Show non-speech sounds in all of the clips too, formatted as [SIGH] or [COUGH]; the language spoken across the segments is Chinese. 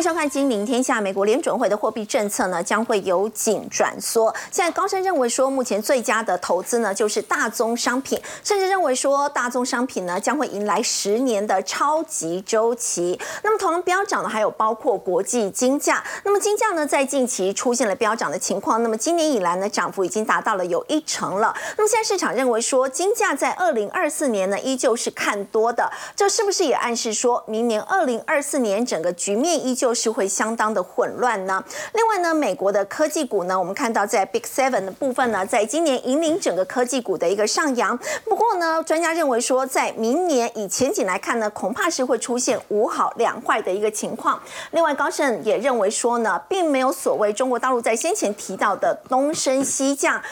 迎收看《金陵天下》。美国联准会的货币政策呢，将会由紧转缩。现在高盛认为说，目前最佳的投资呢，就是大宗商品，甚至认为说，大宗商品呢，将会迎来十年的超级周期。那么，同样飙涨的还有包括国际金价。那么，金价呢，在近期出现了飙涨的情况。那么，今年以来呢，涨幅已经达到了有一成了。那么，现在市场认为说，金价在二零二四年呢，依旧是看多的。这是不是也暗示说明年二零二四年整个局面依旧？都是会相当的混乱呢。另外呢，美国的科技股呢，我们看到在 Big Seven 的部分呢，在今年引领整个科技股的一个上扬。不过呢，专家认为说，在明年以前景来看呢，恐怕是会出现五好两坏的一个情况。另外，高盛也认为说呢，并没有所谓中国大陆在先前提到的东升西降。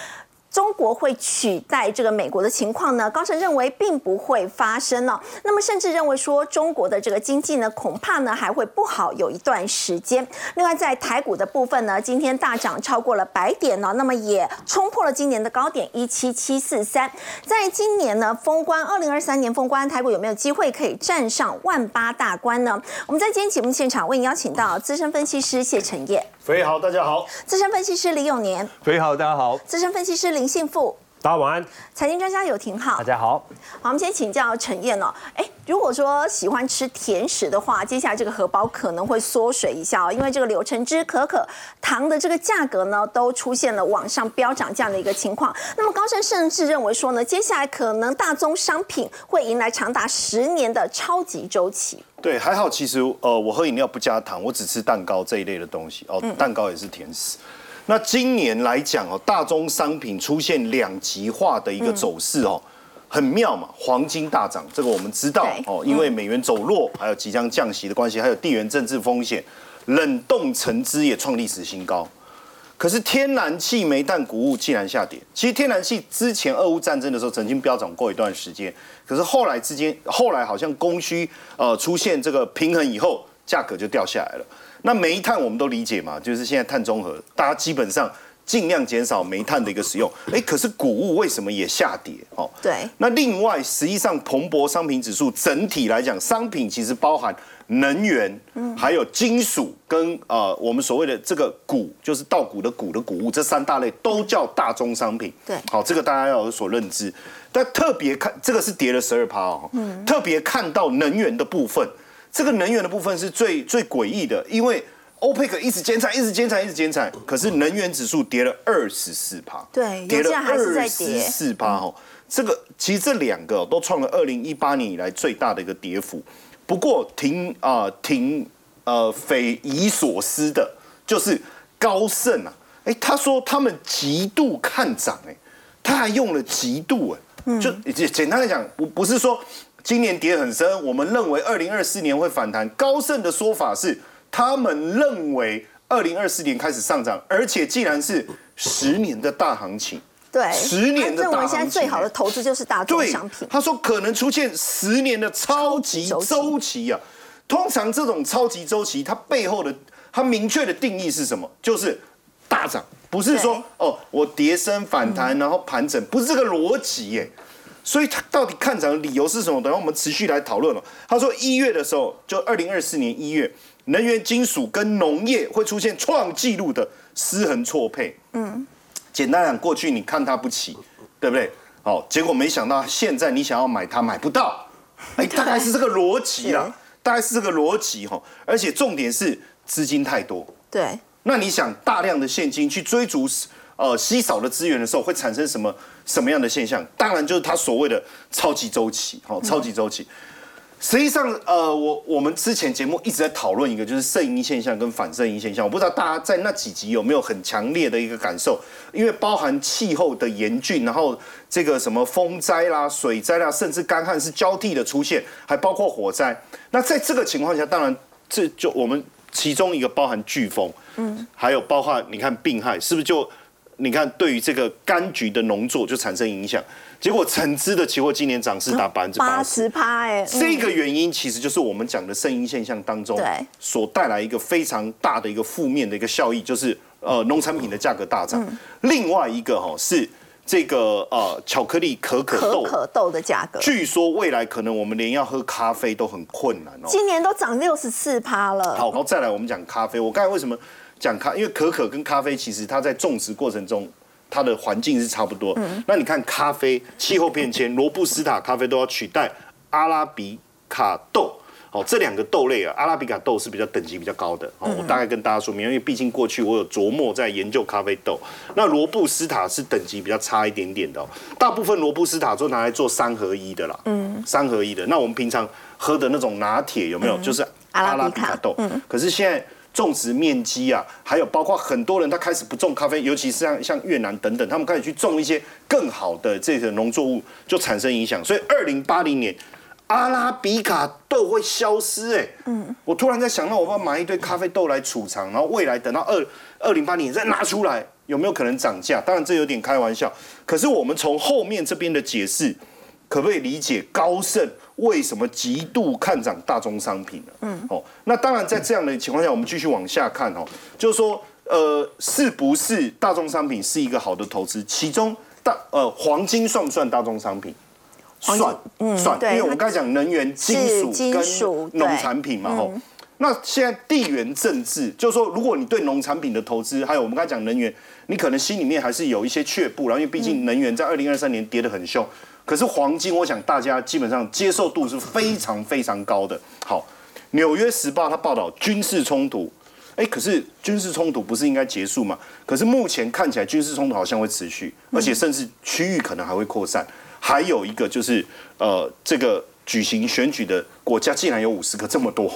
中国会取代这个美国的情况呢？高盛认为并不会发生了。那么甚至认为说，中国的这个经济呢，恐怕呢还会不好有一段时间。另外，在台股的部分呢，今天大涨超过了百点呢，那么也冲破了今年的高点一七七四三。在今年呢，封关二零二三年封关，台股有没有机会可以站上万八大关呢？我们在今天节目现场为您邀请到资深分析师谢承业。肥好，大家好。资深分析师李永年。肥好，大家好。资深分析师林信富。大家晚安。财经专家有廷浩。大家好。好，我们先请教陈燕哦。哎，如果说喜欢吃甜食的话，接下来这个荷包可能会缩水一下哦，因为这个柳橙汁、可可糖的这个价格呢，都出现了往上飙涨这样的一个情况。那么高盛甚至认为说呢，接下来可能大宗商品会迎来长达十年的超级周期。对，还好，其实呃，我喝饮料不加糖，我只吃蛋糕这一类的东西哦，蛋糕也是甜食。那今年来讲哦，大宗商品出现两极化的一个走势哦，很妙嘛，黄金大涨，这个我们知道哦，因为美元走弱，还有即将降息的关系，还有地缘政治风险，冷冻橙汁也创历史新高。可是天然气、煤炭、谷物竟然下跌。其实天然气之前俄乌战争的时候曾经飙涨过一段时间，可是后来之间，后来好像供需呃出现这个平衡以后，价格就掉下来了。那煤炭我们都理解嘛，就是现在碳中和，大家基本上尽量减少煤炭的一个使用。哎，可是谷物为什么也下跌？哦，对。那另外，实际上蓬勃商品指数整体来讲，商品其实包含。能源，还有金属跟呃我们所谓的这个谷，就是稻谷的谷的谷物，这三大类都叫大宗商品。对，好，这个大家要有所认知。但特别看这个是跌了十二趴哦，特别看到能源的部分，这个能源的部分是最最诡异的，因为欧佩克一直减产，一直减产，一直减产，可是能源指数跌了二十四趴，对，跌了二十四趴哦。这个其实这两个都创了二零一八年以来最大的一个跌幅。不过挺啊挺呃匪夷所思的，就是高盛啊，哎，他说他们极度看涨，哎，他还用了极度，哎，就简单来讲，不不是说今年跌很深，我们认为二零二四年会反弹。高盛的说法是，他们认为二零二四年开始上涨，而且既然是十年的大行情。对，十年的大行情现在最好的投资就是大宗商品。他说可能出现十年的超级周期啊。通常这种超级周期，它背后的它明确的定义是什么？就是大涨，不是说哦我跌升反弹然后盘整，不是这个逻辑耶。所以他到底看涨的理由是什么？等下我们持续来讨论了。他说一月的时候，就二零二四年一月，能源、金属跟农业会出现创纪录的失衡错配。嗯。简单讲，过去你看它不起，对不对？好，结果没想到现在你想要买它买不到，哎，[LAUGHS] 大概是这个逻辑啦，大概是这个逻辑哈。而且重点是资金太多，对。那你想大量的现金去追逐呃稀少的资源的时候，会产生什么什么样的现象？当然就是它所谓的超级周期，哈，超级周期。实际上，呃，我我们之前节目一直在讨论一个，就是圣婴现象跟反圣婴现象。我不知道大家在那几集有没有很强烈的一个感受，因为包含气候的严峻，然后这个什么风灾啦、水灾啦，甚至干旱是交替的出现，还包括火灾。那在这个情况下，当然这就我们其中一个包含飓风，嗯，还有包括你看病害，是不是就你看对于这个柑橘的农作就产生影响？结果橙汁的期货今年涨势达百分之八十趴，哎，这个原因其实就是我们讲的声音现象当中，所带来一个非常大的一个负面的一个效益，就是呃农产品的价格大涨。另外一个哈是这个呃巧克力可可豆，可可豆的价格，据说未来可能我们连要喝咖啡都很困难哦。今年都涨六十四趴了。好，然后再来我们讲咖啡。我刚才为什么讲咖？因为可可跟咖啡其实它在种植过程中，它的环境是差不多。那你看咖啡气候变迁，罗布斯塔咖啡都要取代阿拉比卡豆。哦，这两个豆类啊，阿拉比卡豆是比较等级比较高的。哦，我大概跟大家说明，因为毕竟过去我有琢磨在研究咖啡豆。那罗布斯塔是等级比较差一点点的，哦大部分罗布斯塔都拿来做三合一的啦。嗯，三合一的。那我们平常喝的那种拿铁有没有？就是阿拉比卡豆。嗯。可是现在种植面积啊，还有包括很多人他开始不种咖啡，尤其是像像越南等等，他们开始去种一些更好的这个农作物，就产生影响。所以二零八零年。阿拉比卡豆会消失哎，嗯，我突然在想，那我要买一堆咖啡豆来储藏，然后未来等到二二零八年再拿出来，有没有可能涨价？当然这有点开玩笑，可是我们从后面这边的解释，可不可以理解高盛为什么极度看涨大宗商品呢？嗯，哦，那当然在这样的情况下，我们继续往下看哦，就是说，呃，是不是大宗商品是一个好的投资？其中大呃黄金算不算大宗商品？算，算，因为我们刚才讲能源、金属跟农产品嘛，吼。那现在地缘政治，就是说，如果你对农产品的投资，还有我们刚才讲能源，你可能心里面还是有一些却步然后，因为毕竟能源在二零二三年跌得很凶。可是黄金，我想大家基本上接受度是非常非常高的。好，《纽约时报》它报道军事冲突，哎，可是军事冲突不是应该结束吗？可是目前看起来军事冲突好像会持续，而且甚至区域可能还会扩散。还有一个就是，呃，这个举行选举的国家竟然有五十个，这么多，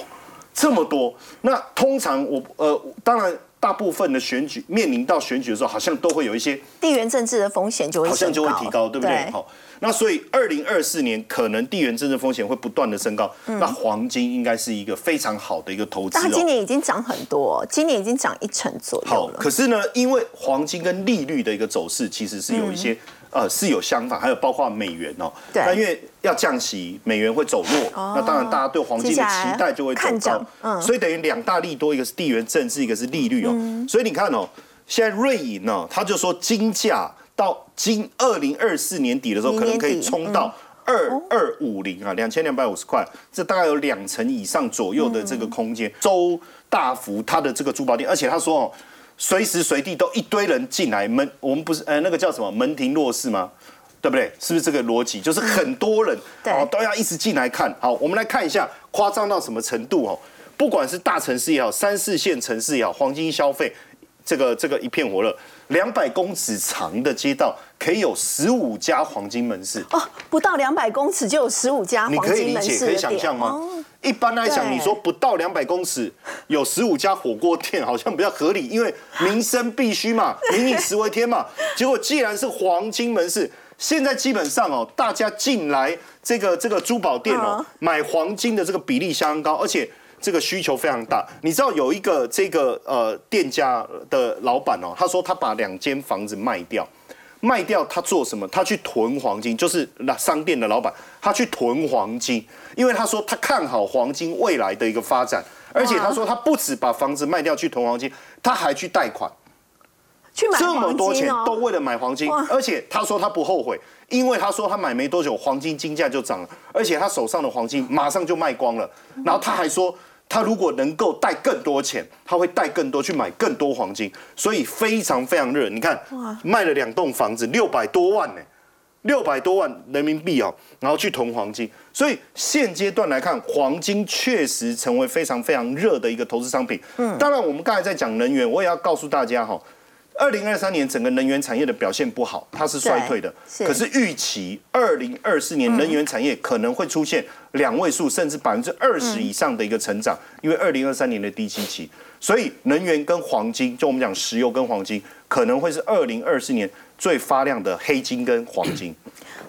这么多。那通常我呃，当然大部分的选举面临到选举的时候，好像都会有一些地缘政治的风险就会好像就会提高，对不对？好，那所以二零二四年可能地缘政治风险会不断的升高。那黄金应该是一个非常好的一个投资。它今年已经涨很多，今年已经涨一成左右了。可是呢，因为黄金跟利率的一个走势其实是有一些。呃，是有相反，还有包括美元哦。对。那因为要降息，美元会走弱，那当然大家对黄金的期待就会走高。嗯。所以等于两大利多，一个是地缘政治，一个是利率哦。嗯。所以你看哦，现在瑞银呢，他就说金价到今二零二四年底的时候，可能可以冲到二二五零啊，两千两百五十块，这大概有两成以上左右的这个空间。周大福他的这个珠宝店，而且他说哦。随时随地都一堆人进来门，我们不是呃那个叫什么门庭若市吗？对不对？是不是这个逻辑？就是很多人哦都要一直进来看。好，我们来看一下夸张到什么程度哦。不管是大城市也好，三四线城市也好，黄金消费这个这个一片火热。两百公尺长的街道可以有十五家黄金门市哦，不到两百公尺就有十五家黄金门市，你可以理解可以想象吗？一般来讲，你说不到两百公尺有十五家火锅店，[LAUGHS] 好像比较合理，因为民生必须嘛，民以食为天嘛。结果既然是黄金门市，现在基本上哦，大家进来这个这个珠宝店哦，买黄金的这个比例相当高，而且这个需求非常大。你知道有一个这个呃店家的老板哦，他说他把两间房子卖掉。卖掉他做什么？他去囤黄金，就是那商店的老板，他去囤黄金，因为他说他看好黄金未来的一个发展，而且他说他不止把房子卖掉去囤黄金，他还去贷款，去买这么多钱都为了买黄金，而且他说他不后悔，因为他说他买没多久黄金金价就涨了，而且他手上的黄金马上就卖光了，然后他还说。他如果能够带更多钱，他会带更多去买更多黄金，所以非常非常热。你看，卖了两栋房子，六百多万呢，六百多万人民币哦，然后去囤黄金。所以现阶段来看，黄金确实成为非常非常热的一个投资商品。嗯，当然我们刚才在讲能源，我也要告诉大家哈。二零二三年整个能源产业的表现不好，它是衰退的。可是预期二零二四年能源产业可能会出现两位数甚至百分之二十以上的一个成长，因为二零二三年的低基期，所以能源跟黄金，就我们讲石油跟黄金，可能会是二零二四年最发亮的黑金跟黄金。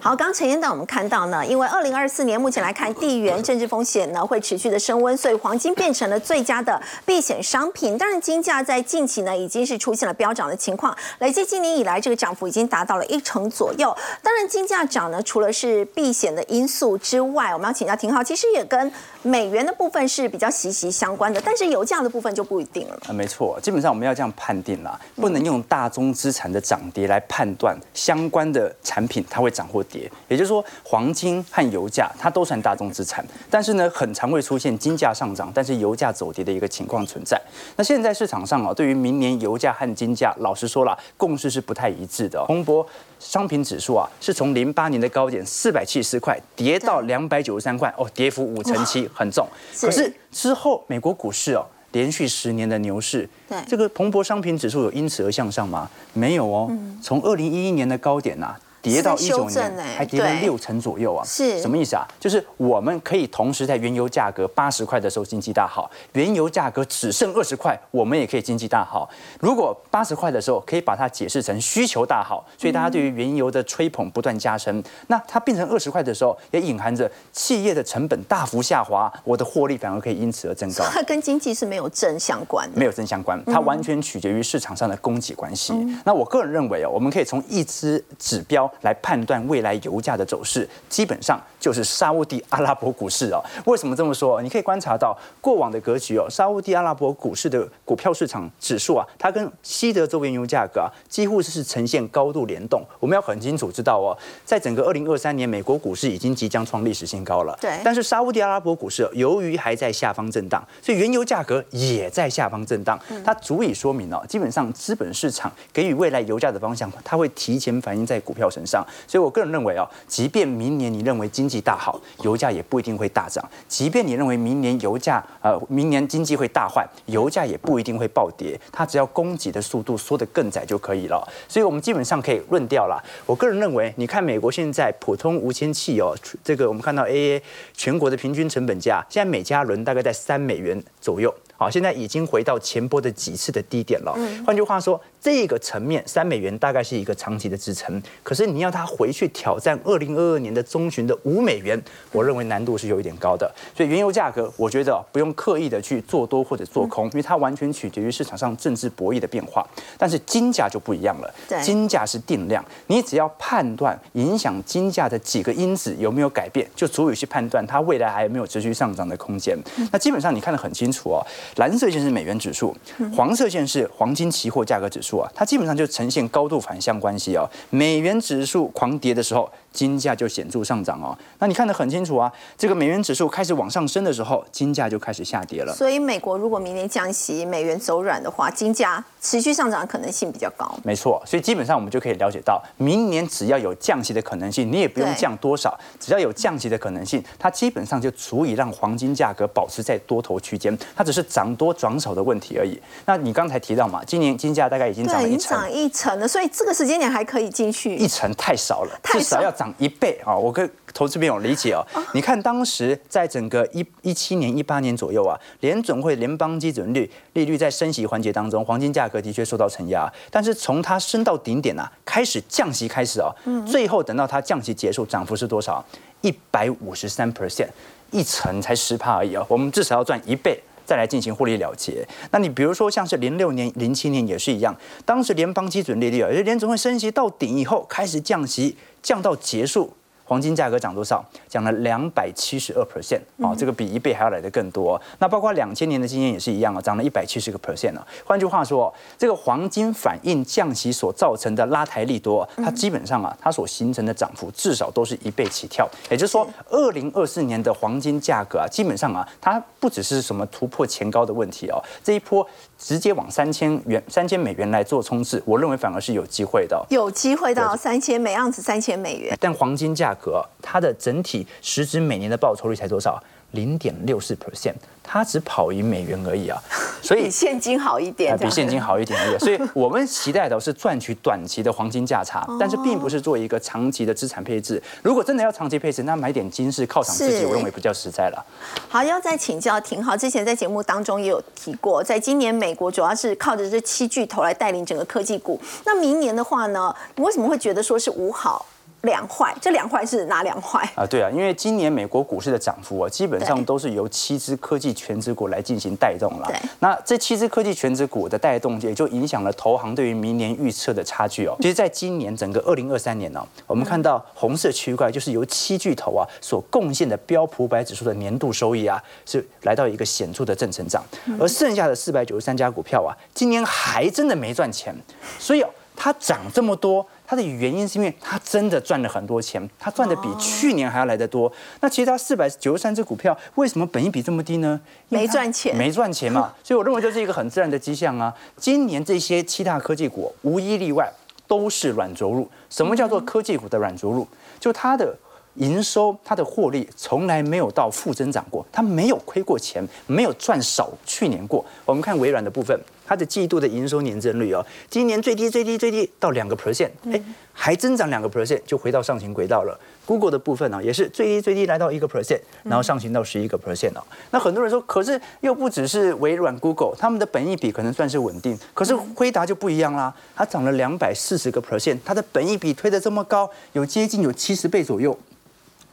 好，刚陈彦导我们看到呢，因为二零二四年目前来看，地缘政治风险呢会持续的升温，所以黄金变成了最佳的避险商品。当然，金价在近期呢已经是出现了飙涨的情况，累计今年以来这个涨幅已经达到了一成左右。当然，金价涨呢，除了是避险的因素之外，我们要请教廷浩，其实也跟美元的部分是比较息息相关的，但是油价的部分就不一定了。啊，没错，基本上我们要这样判定啦，不能用大宗资产的涨跌来判断相关的产品它会涨或跌。也就是说，黄金和油价它都算大宗资产，但是呢，很常会出现金价上涨，但是油价走跌的一个情况存在。那现在市场上啊，对于明年油价和金价，老实说了，共识是不太一致的。彭博商品指数啊，是从零八年的高点四百七十四块跌到两百九十三块，哦，跌幅五成七，很重。可是之后美国股市哦。连续十年的牛市，对这个彭博商品指数有因此而向上吗？没有哦，从二零一一年的高点呐、跌到一九年，还跌了六成左右啊！是什么意思啊？就是我们可以同时在原油价格八十块的时候经济大好，原油价格只剩二十块，我们也可以经济大好。如果八十块的时候，可以把它解释成需求大好，所以大家对于原油的吹捧不断加深。那它变成二十块的时候，也隐含着企业的成本大幅下滑，我的获利反而可以因此而增高。[LAUGHS] 它跟经济是没有正相关的，没有正相关，它完全取决于市场上的供给关系。那我个人认为哦，我们可以从一支指标来判断未来油价的走势，基本上就是沙地阿拉伯股市哦。为什么这么说？你可以观察到过往的格局哦，沙地阿拉伯股市的股票市场指数啊，它跟西德州原油价格啊，几乎是呈现高度联动。我们要很清楚知道哦，在整个二零二三年，美国股市已经即将创历史新高了。对但是沙地阿拉伯股市由于还在下方震荡，所以原油价格也在下方震荡，它足以说明哦，基本上资本市场给予未来油价的方向，它会提前反映在股票身上。所以我个人认为哦，即便明年你认为经济大好，油价也不一定会大涨；即便你认为明年油价呃明年经济会大坏，油价也不一定会暴跌。它只要供给的速度缩得更窄就可以了。所以我们基本上可以论掉了。我个人认为，你看美国现在普通无铅汽油，这个我们看到 AA 全国的平均成本价，现在每加仑大概在三美元左右。好，现在已经回到前波的几次的低点了。换句话说，这个层面三美元大概是一个长期的支撑。可是你要它回去挑战二零二二年的中旬的五美元，我认为难度是有一点高的。所以原油价格，我觉得不用刻意的去做多或者做空，因为它完全取决于市场上政治博弈的变化。但是金价就不一样了，金价是定量，你只要判断影响金价的几个因子有没有改变，就足以去判断它未来还有没有持续上涨的空间。那基本上你看得很清楚哦，蓝色线是美元指数，黄色线是黄金期货价格指数啊，它基本上就呈现高度反向关系啊。美元指数狂跌的时候，金价就显著上涨哦。那你看得很清楚啊，这个美元指数开始往上升的时候，金价就开始下跌了。所以美国如果明年降息，美元走软的话，金价持续上涨的可能性比较高。没错，所以基本上我们就可以了解到，明年只要有降息的可能性，你也不用降多少，只要有降息的可能性，它基本上就足以让黄金价格保持在多头区间，它只是涨多涨少的问题而已。那你刚才提到嘛，今年金价大概已经涨，了一成。涨一成了，所以这个时间点还可以进去。一成太少了，太少要涨一倍啊！我跟投资朋友理解哦。你看当时在整个一一七年、一八年左右啊，联准会联邦基准率利率在升息环节当中，黄金价格的确受到承压，但是从它升到顶点啊，开始降息开始哦，最后等到它降息结束，涨幅是多少？一百五十三 percent，一成才十帕而已哦。我们至少要赚一倍。再来进行获利了结。那你比如说像是零六年、零七年也是一样，当时联邦基准利率啊，也就是联总会升息到顶以后开始降息，降到结束。黄金价格涨多少？涨了两百七十二 percent 啊，这个比一倍还要来得更多。那包括两千年的经验也是一样啊，涨了一百七十个 percent 啊。换句话说，这个黄金反应降息所造成的拉抬利多，它基本上啊，它所形成的涨幅至少都是一倍起跳。也就是说，二零二四年的黄金价格啊，基本上啊，它不只是什么突破前高的问题哦，这一波直接往三千元、三千美元来做冲刺，我认为反而是有机会的哦。有机会到三千每盎司三千美元，但黄金价格它的整体实质每年的报酬率才多少？零点六四 percent，它只跑赢美元而已啊，[LAUGHS] 所以比现金好一点比现金好一点而已。所以 [LAUGHS] 我们期待的是赚取短期的黄金价差，但是并不是做一个长期的资产配置。如果真的要长期配置，那买点金是犒赏自己，我认为比较实在了。好，要再请教廷浩，之前在节目当中也有提过，在今年美国主要是靠着这七巨头来带领整个科技股。那明年的话呢，你为什么会觉得说是五好两坏，这两坏是哪两坏？啊，对啊，因为今年美国股市的涨幅啊，基本上都是由七只科技全指股来进行带动了对。那这七只科技全指股的带动，也就影响了投行对于明年预测的差距哦。其实，在今年整个二零二三年呢、哦，我们看到红色区块就是由七巨头啊所贡献的标普百指数的年度收益啊，是来到一个显著的正成长，而剩下的四百九十三家股票啊，今年还真的没赚钱，所以哦，它涨这么多。它的原因是因为它真的赚了很多钱，它赚的比去年还要来得多。那其实它四百九十三只股票，为什么本益比这么低呢？没赚钱没赚钱嘛。[LAUGHS] 所以我认为这是一个很自然的迹象啊。今年这些七大科技股无一例外都是软着陆。什么叫做科技股的软着陆？就它的。营收，它的获利从来没有到负增长过，它没有亏过钱，没有赚少去年过。我们看微软的部分，它的季度的营收年增率哦，今年最低最低最低到两个 percent，哎，还增长两个 percent 就回到上行轨道了。Google 的部分呢、也是最低最低来到一个 percent，然后上行到十一个 percent 哦。那很多人说，可是又不只是微软、Google，他们的本益比可能算是稳定，可是辉达就不一样啦，它涨了两百四十个 percent，它的本益比推得这么高，有接近有七十倍左右。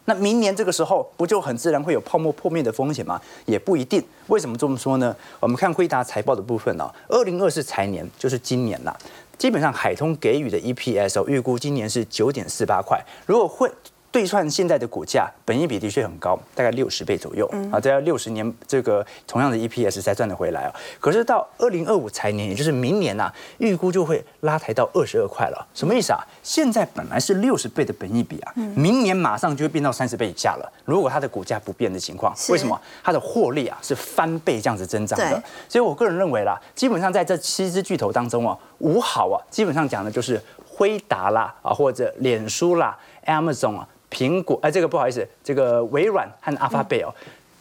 那明年这个时候不就很自然会有泡沫破灭的风险吗？也不一定。为什么这么说呢？我们看辉达财报的部分哦，二零二四财年就是今年啦。基本上海通给予的 EPS，预估今年是九点四八块。如果会对算现在的股价，本益比的确很高，大概六十倍左右啊，这要六十年这个同样的 EPS 才赚得回来啊。可是到二零二五财年，也就是明年呐、预估就会拉抬到二十二块了。什么意思啊？现在本来是六十倍的本益比啊，明年马上就会变到三十倍以下了。如果它的股价不变的情况，是为什么？它的获利啊是翻倍这样子增长的。所以我个人认为啦，基本上在这七只巨头当中啊，五好啊，基本上讲的就是辉达啦啊，或者脸书啦、Amazon 啊、苹果，哎、这个不好意思，这个微软和阿发贝哦，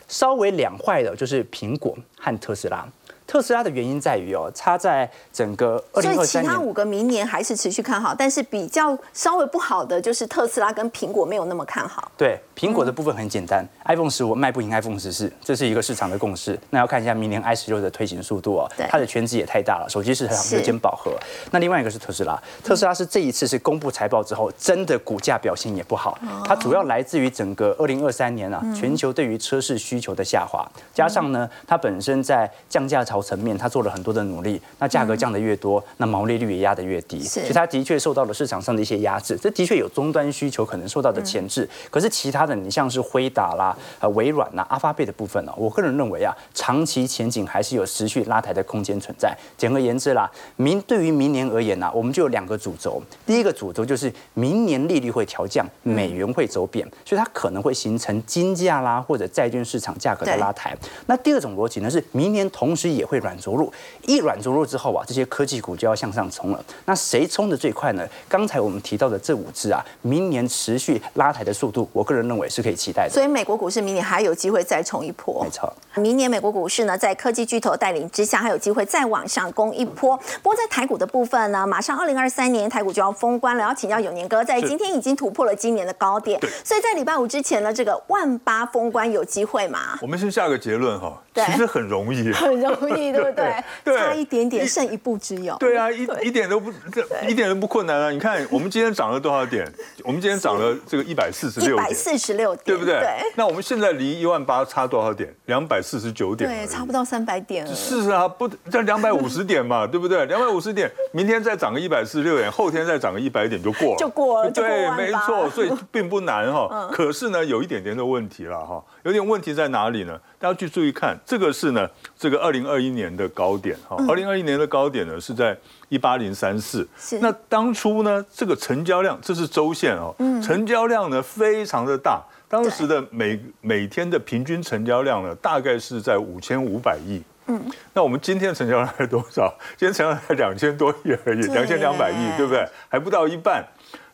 稍微两坏的就是苹果和特斯拉。特斯拉的原因在于哦，它在整个二所以其零二三年他五个明年还是持续看好，但是比较稍微不好的就是特斯拉跟苹果没有那么看好。对苹果的部分很简单、i p h o n e 十五卖不赢 iPhone 十四，这是一个市场的共识。那要看一下明年 i 十六的推行速度哦对，它的圈子也太大了，手机市场是日渐饱和。那另外一个是特斯拉，特斯拉是这一次是公布财报之后，真的股价表现也不好，它主要来自于整个二零二三年啊，全球对于车市需求的下滑，加上呢，它本身在降价潮层面，它做了很多的努力，那价格降得越多，那毛利率也压得越低，是。所以它的确受到了市场上的一些压制，这的确有终端需求可能受到的钳制。可是其他的，你像是辉达啦、呃微软啦、阿发贝的部分呢、我个人认为啊，长期前景还是有持续拉抬的空间存在。简而言之啦，明对于明年而言呢、啊我们就有两个主轴。第一个主轴就是明年利率会调降，美元会走贬，所以它可能会形成金价啦或者债券市场价格的拉抬。那第二种逻辑呢是明年同时也会软着陆，一软着陆之后啊，这些科技股就要向上冲了。那谁冲的最快呢？刚才我们提到的这五只啊，明年持续拉抬的速度，我个人认为是可以期待的。所以美国股市明年还有机会再冲一波。没错。明年美国股市呢，在科技巨头带领之下，还有机会再往上攻一波。不过在台股的部分呢，马上二零二三年台股就要封关了，要请教永年哥，在今天已经突破了今年的高点，所以在礼拜五之前呢，这个万八封关有机会吗？我们先下个结论哈，对其实很容易。[LAUGHS] 很容易，对不对？[LAUGHS] 对差一点点，剩一步之遥。对啊，一一点都不这一点都不困难啊！你看，我们今天涨了多少点？我们今天涨了这个一百四十六点，百四十六点，对不对？对那我们现在离一万八差多少点？两百四十九点，对，差不到三百点了。是啊，不，这两百五十点嘛，对不对？两百五十点，明天再涨个一百四十六点，后天再涨个一百点就过了，就过了对，没错，所以并不难哈。[LAUGHS] 可是呢，有一点点的问题了哈，有点问题在哪里呢？大家去注意看，这个是呢，这个二零二一年的高点哈，二零二一年的高点呢是在一八零三四是。那当初呢，这个成交量，这是周线哦，成交量呢非常的大。当时的每每天的平均成交量呢，大概是在五千五百亿。嗯，那我们今天的成交量是多少？[LAUGHS] 今天成交量才两千多亿而已，对两千两百亿，对不对？还不到一半。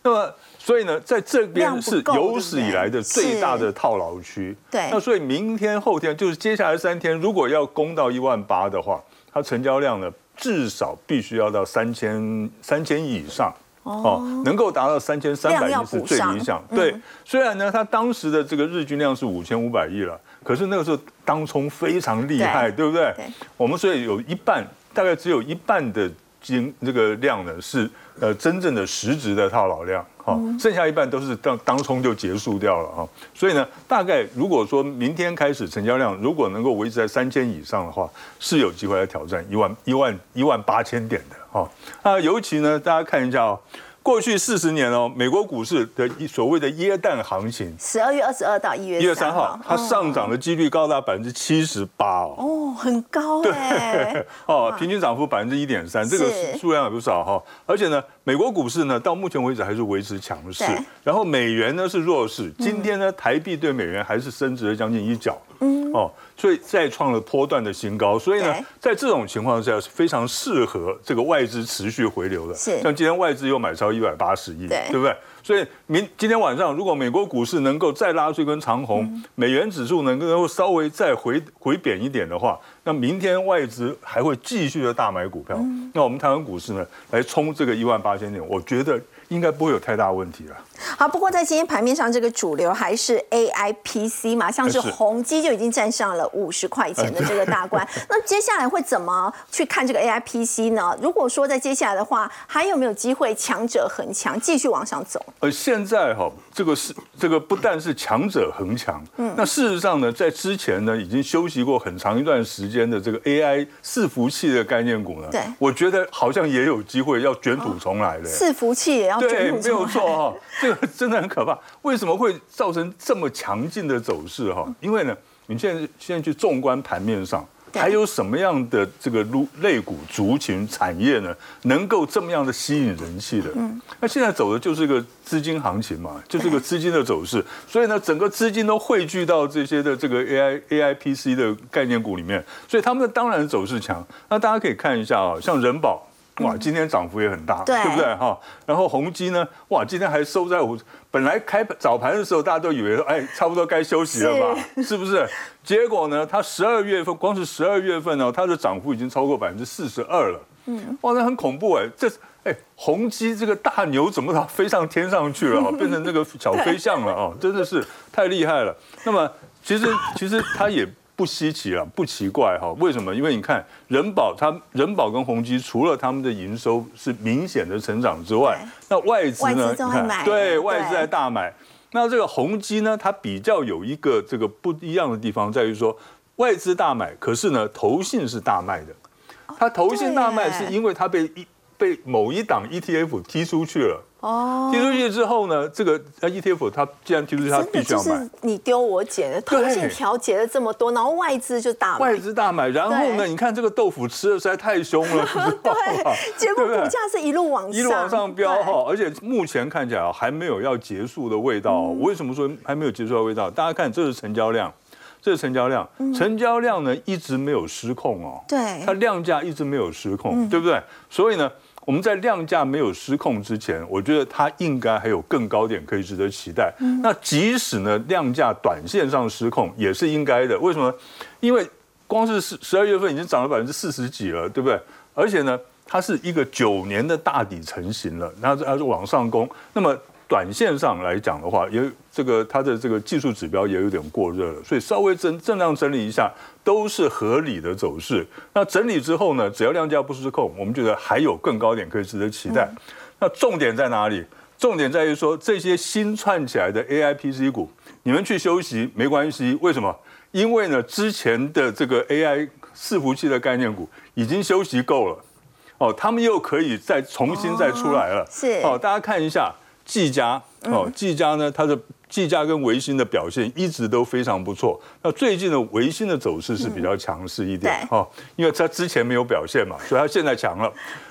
那么，所以呢，在这边是有史以来的最大的套牢区。对那所以明天、后天就是接下来三天，如果要攻到一万八的话，它成交量呢至少必须要到三千三千亿以上。哦，能够达到三千三百亿是最理想。嗯对，虽然呢，它当时的这个日均量是五千五百亿了，可是那个时候当冲非常厉害，对不对？对我们所以有一半，大概只有一半的金这个量呢是呃真正的实质的套牢量，哈，剩下一半都是当当冲就结束掉了哈。所以呢，大概如果说明天开始成交量如果能够维持在三千以上的话，是有机会来挑战一万一万一万八千点的哈。那尤其呢，大家看一下哦。过去四十年哦，美国股市的所谓的耶诞行情，十二月二十二到一月一月三号，它上涨的几率高达百分之七十八哦，哦，很高哎，[LAUGHS] 哦，平均涨幅百分之一点三，这个数量也不少哈。而且呢，美国股市呢到目前为止还是维持强势，然后美元呢是弱势，今天呢台币对美元还是升值了将近一角。嗯。哦，所以再创了波段的新高，所以呢，在这种情况下是非常适合这个外资持续回流的。是，像今天外资又买超一百八十亿，对不对？所以明今天晚上，如果美国股市能够再拉出一根长红，美元指数能够稍微再回回贬一点的话，那明天外资还会继续的大买股票。那我们台湾股市呢，来冲这个一万八千点，我觉得。应该不会有太大问题了。好，不过在今天盘面上，这个主流还是 A I P C 嘛，像是宏基就已经站上了五十块钱的这个大关。[LAUGHS] 那接下来会怎么去看这个 A I P C 呢？如果说在接下来的话，还有没有机会强者恒强，继续往上走？呃，现在哈，这个是这个不但是强者恒强，嗯，那事实上呢，在之前呢，已经休息过很长一段时间的这个 A I 伺服器的概念股呢，对，我觉得好像也有机会要卷土重来了。伺服器也要。对，没有错哈，这个真的很可怕。为什么会造成这么强劲的走势哈？因为呢，你现在现在去纵观盘面上，还有什么样的这个路类股族群产业呢，能够这么样的吸引人气的？嗯，那现在走的就是一个资金行情嘛，就是个资金的走势。所以呢，整个资金都汇聚到这些的这个 A I A I P C 的概念股里面，所以他们的当然走势强。那大家可以看一下啊，像人保。哇，今天涨幅也很大，对不对哈？然后宏基呢，哇，今天还收在五，本来开早盘的时候，大家都以为说，哎，差不多该休息了吧，是不是？结果呢，它十二月份光是十二月份呢，它的涨幅已经超过百分之四十二了。嗯，哇，那很恐怖哎，这哎，宏基这个大牛怎么它飞上天上去了？变成那个小 [LAUGHS] 飞象了啊，真的是太厉害了。那么其实其实它也。不稀奇了，不奇怪哈。为什么？因为你看人保，它人保跟宏基，除了他们的营收是明显的成长之外，那外资呢？对，外资在大买。那这个宏基呢，它比较有一个这个不一样的地方，在于说外资大买，可是呢，投信是大卖的。它投信大卖是因为它被一被某一档 ETF 踢出去了。哦，踢出去之后呢，这个 ETF 它既然踢出去，它必须要买。你丢我捡的，投信调节了这么多，然后外资就大买。外资大买，然后呢，你看这个豆腐吃的实在太凶了，[LAUGHS] 对，结果股价是一路往上一路往上飙哈，而且目前看起来还没有要结束的味道。我为什么说还没有结束的味道？大家看，这是成交量，这是成交量，成交量呢一直没有失控哦，对，它量价一直没有失控，对不对？所以呢。我们在量价没有失控之前，我觉得它应该还有更高点可以值得期待。那即使呢量价短线上失控也是应该的。为什么？因为光是十十二月份已经涨了百分之四十几了，对不对？而且呢，它是一个九年的大底成型了，然后它就往上攻。那么短线上来讲的话，也这个它的这个技术指标也有点过热了，所以稍微整震量整理一下都是合理的走势。那整理之后呢，只要量价不失控，我们觉得还有更高点可以值得期待。那重点在哪里？重点在于说这些新串起来的 A I P C 股，你们去休息没关系。为什么？因为呢，之前的这个 A I 伺服器的概念股已经休息够了，哦，他们又可以再重新再出来了。是哦，大家看一下。技嘉哦，技嘉呢，它的技嘉跟维新的表现一直都非常不错。那最近的维新的走势是比较强势一点哈，因为它之前没有表现嘛，所以它现在强了。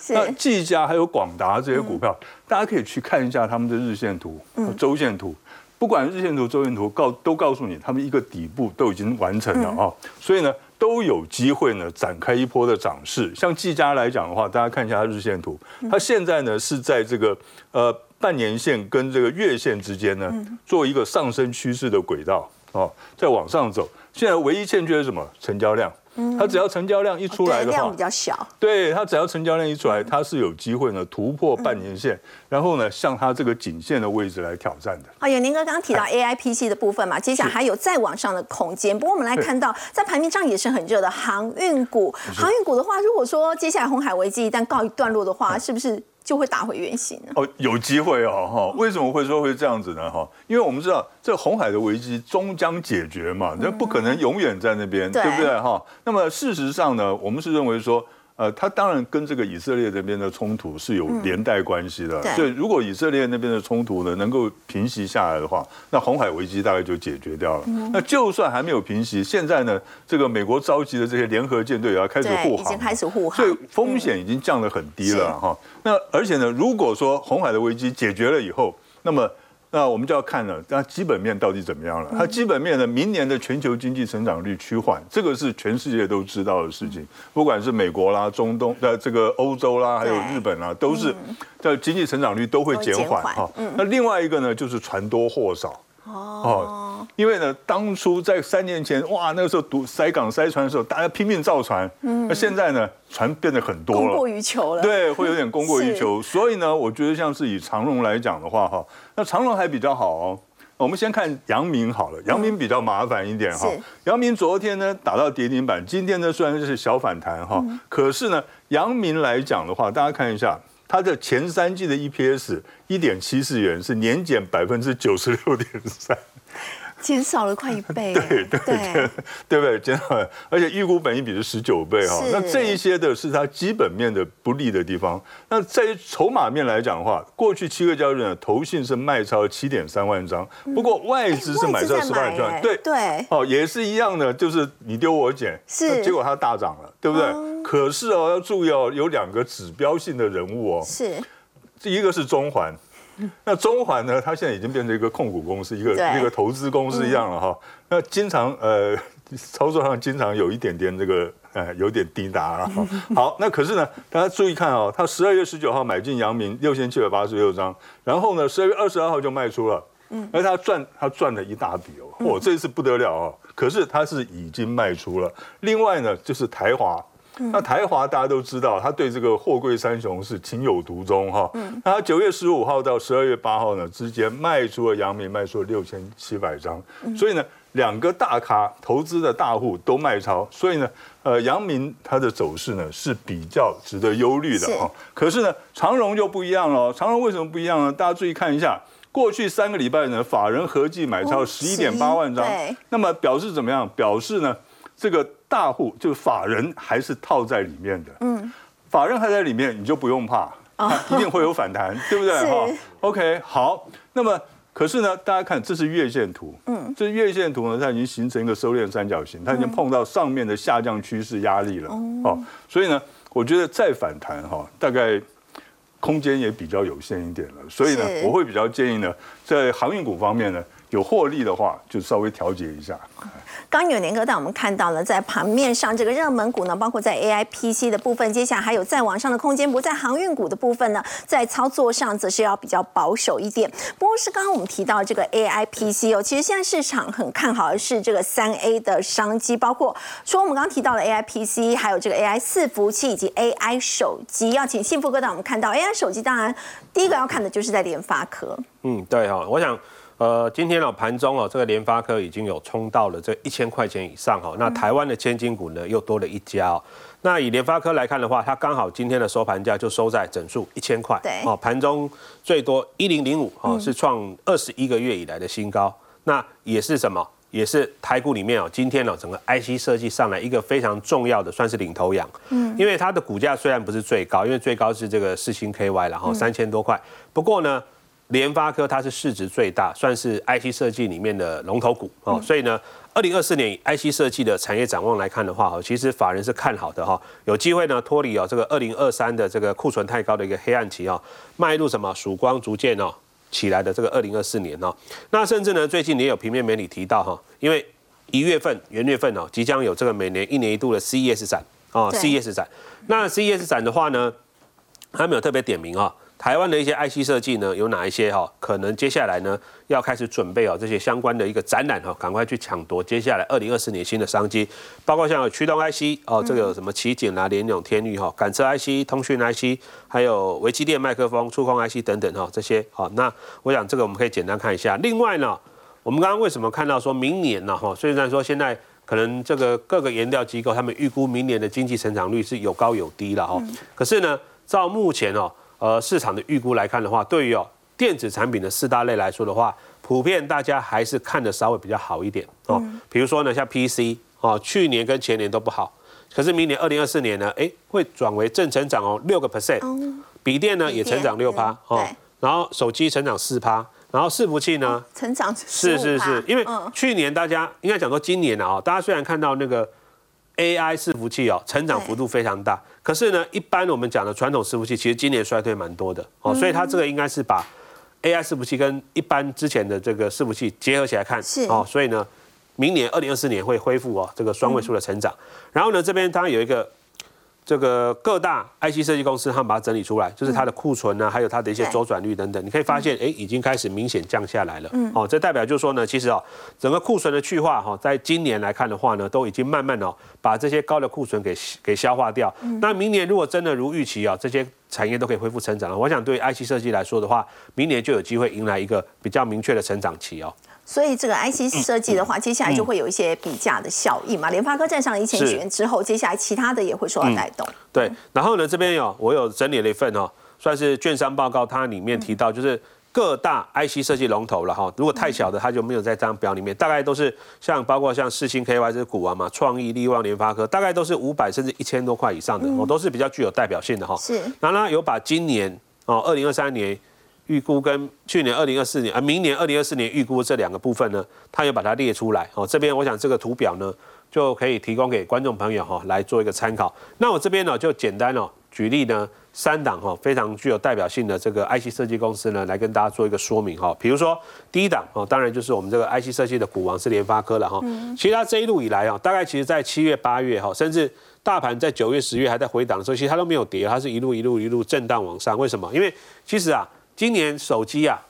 那技嘉还有广达这些股票，大家可以去看一下他们的日线图、周线图。不管日线图、周线图，告都告诉你，他们一个底部都已经完成了啊。所以呢，都有机会呢展开一波的涨势。像技嘉来讲的话，大家看一下它日线图，它现在呢是在这个呃。半年线跟这个月线之间呢，做一个上升趋势的轨道哦，再往上走。现在唯一欠缺是什么？成交量。它只要成交量一出来的话量比，较小，对它只要成交量一出来，它是有机会呢突破半年线，然后呢向它这个颈线的位置来挑战的。好，永宁哥刚刚提到 AI PC 的部分嘛，接下来还有再往上的空间。不过我们来看到，在盘面上也是很热的航运股。航运股的话，如果说接下来红海危机一旦告一段落的话，是不是就会打回原形呢？哦，有机会哦，哈，为什么会说会这样子呢？哈，因为我们知道这红海的危机终将解决嘛，那不可能永远在那边，对对不对？哈，那么事实上呢，我们是认为说。呃，它当然跟这个以色列这边的冲突是有连带关系的，对所以如果以色列那边的冲突呢能够平息下来的话，那红海危机大概就解决掉了。那就算还没有平息，现在呢，这个美国召集的这些联合舰队也要开始对，护航，已经开始护航所以。风险已经降得很低了哈。那而且呢，如果说红海的危机解决了以后，那么那我们就要看了，那基本面到底怎么样了？它基本面呢，明年的全球经济成长率趋缓，这个是全世界都知道的事情，不管是美国啦、中东的这个欧洲啦，还有日本啦，都是的经济成长率都会减缓都会减缓哈。那另外一个呢，就是船多货少。哦，因为呢，当初在三年前，哇，那个时候堵塞港塞船的时候，大家拼命造船。嗯那现在呢，船变得很多了，供过于求了。对，会有点供过于求。[LAUGHS] 所以呢，我觉得像是以长荣来讲的话，哈，那长荣还比较好哦。我们先看阳明好了，阳明比较麻烦一点哈是。阳明昨天呢打到跌停板，今天呢虽然是小反弹哈，可是呢，阳明来讲的话，大家看一下。它的前三季的 EPS 一点七四元，是年减百分之九十六点三，减少了快一倍。对 [LAUGHS] 对对，[LAUGHS] 对不对？减少了，而且预估本益比是十九倍哈、是。那这一些的是它基本面的不利的地方。那在于筹码面来讲的话，过去七个交易日呢，投信是卖超七点三万张，不过外资是买超十万张，对。对。哦，也是一样的，就是你丢我捡，是。结果它大涨了，对不对？可是哦，要注意哦，有两个指标性的人物哦，是。第一个是中环，[LAUGHS] 那中环呢，它现在已经变成一个控股公司，一个对一个投资公司一样了哈。那经常呃，[LAUGHS] 操作上经常有一点点这个呃，有点滴答了哈。[LAUGHS] 好，那可是呢，大家注意看哦，它十二月十九号买进阳明六千七百八十六张，然后呢，十二月二十二号就卖出了。嗯，而他赚他赚了一大笔哦，嚯、这次不得了哦。可是他是已经卖出了。另外呢，就是台华，那台华大家都知道，他对这个货柜三雄是情有独钟哈。那他九月十五号到十二月八号呢之间卖出了阳明，卖出了六千七百张，所以呢，两个大咖投资的大户都卖超，所以呢，呃，阳明它的走势呢是比较值得忧虑的是哈。可是呢，长荣就不一样了，长荣为什么不一样呢？大家注意看一下。过去三个礼拜呢，法人合计买超哦十一点八万张对，那么表示怎么样？表示呢，这个大户就是法人还是套在里面的。嗯，法人还在里面，你就不用怕，一定会有反弹，对不对？[LAUGHS] 哈 OK，好。那么可是呢，大家看这是月线图，嗯，这月线图呢，它已经形成一个收敛三角形，它已经碰到上面的下降趋势压力了。哦，所以呢，我觉得再反弹哈，大概。空间也比较有限一点了，所以呢，我会比较建议呢，在航运股方面呢，有获利的话，就稍微调节一下。刚有年哥带我们看到了，在盘面上这个热门股呢，包括在 AI PC 的部分，接下来还有再往上的空间。不在航运股的部分呢，在操作上则是要比较保守一点。不过是刚刚我们提到这个 AI PC 哦，其实现在市场很看好的是这个三 A 的商机，包括说我们刚刚提到的 AI PC，还有这个 AI 四服器以及 AI 手机。要请幸福哥带我们看到 AI 手机，当然第一个要看的就是在联发科。嗯，对哈、我想，呃，今天呢盘中哦，这个联发科已经有冲到了这一千块钱以上哈、那台湾的千金股呢又多了一家哦。那以联发科来看的话，它刚好今天的收盘价就收在整数一千块，对哦，盘中最多一零零五哦，是创二十一个月以来的新高。那也是什么？也是台股里面哦，今天哦，整个 IC 设计上来一个非常重要的，算是领头羊。嗯，因为它的股价虽然不是最高，因为最高是这个四星 KY 然后三千多块。不过呢，联发科它是市值最大，算是 IC 设计里面的龙头股哦，所以呢，二零二四年以 IC 设计的产业展望来看的话，哈，其实法人是看好的哈，有机会呢脱离哦这个二零二三的这个库存太高的一个黑暗期哦，迈入什么曙光逐渐哦起来的这个二零二四年哦，那甚至呢最近也有平面媒体提到哈，因为一月份元月份哦即将有这个每年一年一度的 CES 展哦 CES 展，那 CES 展的话呢，他没有特别点名啊、台湾的一些 IC 设计呢有哪一些哈？可能接下来呢要开始准备哦这些相关的一个展览哈，赶快去抢夺接下来二零二四年新的商机，包括像有驱动 IC 哦，这个有什么奇景啦、联咏、天域哈、感测 IC、通讯 IC，还有微机电麦克风、触控 IC 等等哈这些好。那我想这个我们可以简单看一下。另外呢，我们刚刚为什么看到说明年呢哈？虽然说现在可能这个各个研调机构他们预估明年的经济成长率是有高有低了哈，可是呢，照目前哦。呃，市场的预估来看的话，对于哦电子产品的四大类来说的话，普遍大家还是看的稍微比较好一点哦。比如说呢，像 PC 哦，去年跟前年都不好，可是明年二零二四年呢，哎，会转为正成长哦，六个 percent。笔电呢也成长六趴哦，然后手机成长四趴，然后伺服器呢成长是是是，因为去年大家应该讲说今年啊，大家虽然看到那个 AI 伺服器哦，成长幅度非常大。可是呢，一般我们讲的传统伺服器，其实今年衰退蛮多的哦，所以它这个应该是把 AI 伺服器跟一般之前的这个伺服器结合起来看哦，所以呢，明年二零二四年会恢复哦这个双位数的成长。然后呢，这边当然有一个。这个各大 IC 设计公司，他们把它整理出来，就是它的库存呢，还有它的一些周转率等等，你可以发现，哎，已经开始明显降下来了。嗯，哦，这代表就是说呢，其实哦，整个库存的去化哈，在今年来看的话呢，都已经慢慢哦，把这些高的库存给给消化掉。那明年如果真的如预期啊，这些产业都可以恢复成长了，我想对 IC 设计来说的话，明年就有机会迎来一个比较明确的成长期哦。所以这个 IC 设计的话，接下来就会有一些比价的效应嘛。联发科站上一千亿元之后，接下来其他的也会受到带动。对，然后呢，这边有我有整理了一份哦，算是券商报告，它里面提到就是各大 IC 设计龙头了哈。如果太小的，它就没有在这张表里面。大概都是像包括像世星 KY 这股王嘛，创意、力旺、联发科，大概都是五百甚至一千多块以上的，哦，都是比较具有代表性的哈。是。然后呢，有把今年哦，二零二三年。预估跟去年二零二四年啊，明年二零二四年预估这两个部分呢，它又把它列出来哦。这边我想这个图表呢，就可以提供给观众朋友哈来做一个参考。那我这边呢就简单哦举例呢三档哈非常具有代表性的这个 IC 设计公司呢来跟大家做一个说明哈。比如说第一档哦，当然就是我们这个 IC 设计的股王是联发科了哈。其实它这一路以来啊，大概其实在七月八月哈，甚至大盘在九月十月还在回档的时候，其实它都没有跌，它是一路一路一路震荡往上。为什么？因为其实啊。今年手机啊，